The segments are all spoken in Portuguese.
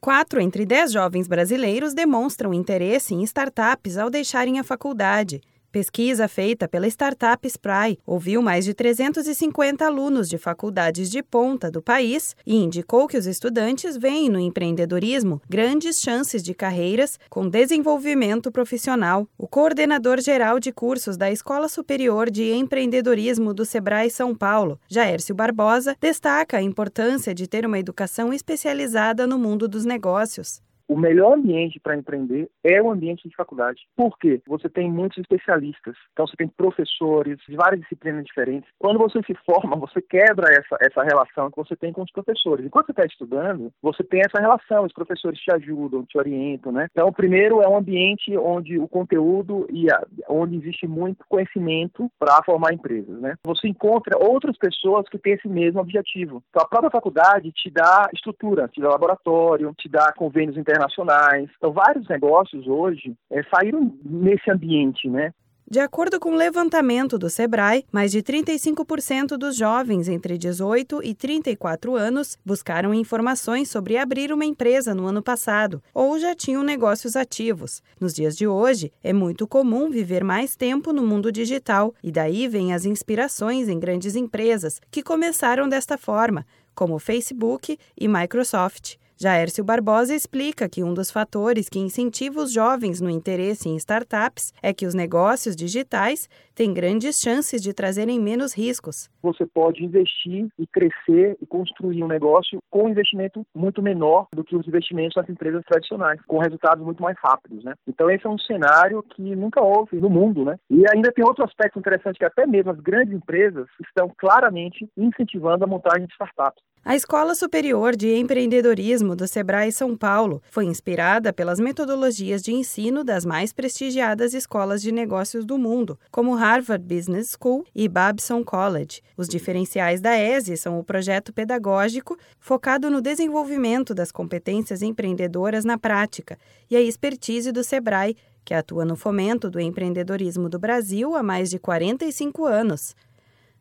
Quatro entre dez jovens brasileiros demonstram interesse em startups ao deixarem a faculdade. Pesquisa feita pela startup Spry ouviu mais de 350 alunos de faculdades de ponta do país e indicou que os estudantes veem no empreendedorismo grandes chances de carreiras com desenvolvimento profissional. O coordenador geral de cursos da Escola Superior de Empreendedorismo do Sebrae São Paulo, Jaércio Barbosa, destaca a importância de ter uma educação especializada no mundo dos negócios o melhor ambiente para empreender é o ambiente de faculdade. Por quê? Você tem muitos especialistas, então você tem professores de várias disciplinas diferentes. Quando você se forma, você quebra essa, essa relação que você tem com os professores. Enquanto você está estudando, você tem essa relação, os professores te ajudam, te orientam, né? Então, primeiro é um ambiente onde o conteúdo e a, onde existe muito conhecimento para formar empresas, né? Você encontra outras pessoas que têm esse mesmo objetivo. Então, a própria faculdade te dá estrutura, te dá laboratório, te dá convênios internacionais internacionais. Então, vários negócios hoje é, saíram nesse ambiente, né? De acordo com o levantamento do Sebrae, mais de 35% dos jovens entre 18 e 34 anos buscaram informações sobre abrir uma empresa no ano passado ou já tinham negócios ativos. Nos dias de hoje, é muito comum viver mais tempo no mundo digital e daí vêm as inspirações em grandes empresas que começaram desta forma, como Facebook e Microsoft. Jaércio Barbosa explica que um dos fatores que incentiva os jovens no interesse em startups é que os negócios digitais têm grandes chances de trazerem menos riscos. Você pode investir e crescer e construir um negócio com um investimento muito menor do que os investimentos nas empresas tradicionais, com resultados muito mais rápidos, né? Então esse é um cenário que nunca houve no mundo, né? E ainda tem outro aspecto interessante que até mesmo as grandes empresas estão claramente incentivando a montagem de startups. A Escola Superior de Empreendedorismo do Sebrae São Paulo foi inspirada pelas metodologias de ensino das mais prestigiadas escolas de negócios do mundo, como Harvard Business School e Babson College. Os diferenciais da ESE são o projeto pedagógico focado no desenvolvimento das competências empreendedoras na prática e a expertise do Sebrae, que atua no fomento do empreendedorismo do Brasil há mais de 45 anos.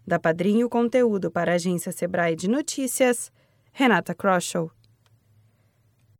Da Padrinho Conteúdo para a agência Sebrae de Notícias, Renata Kroschel.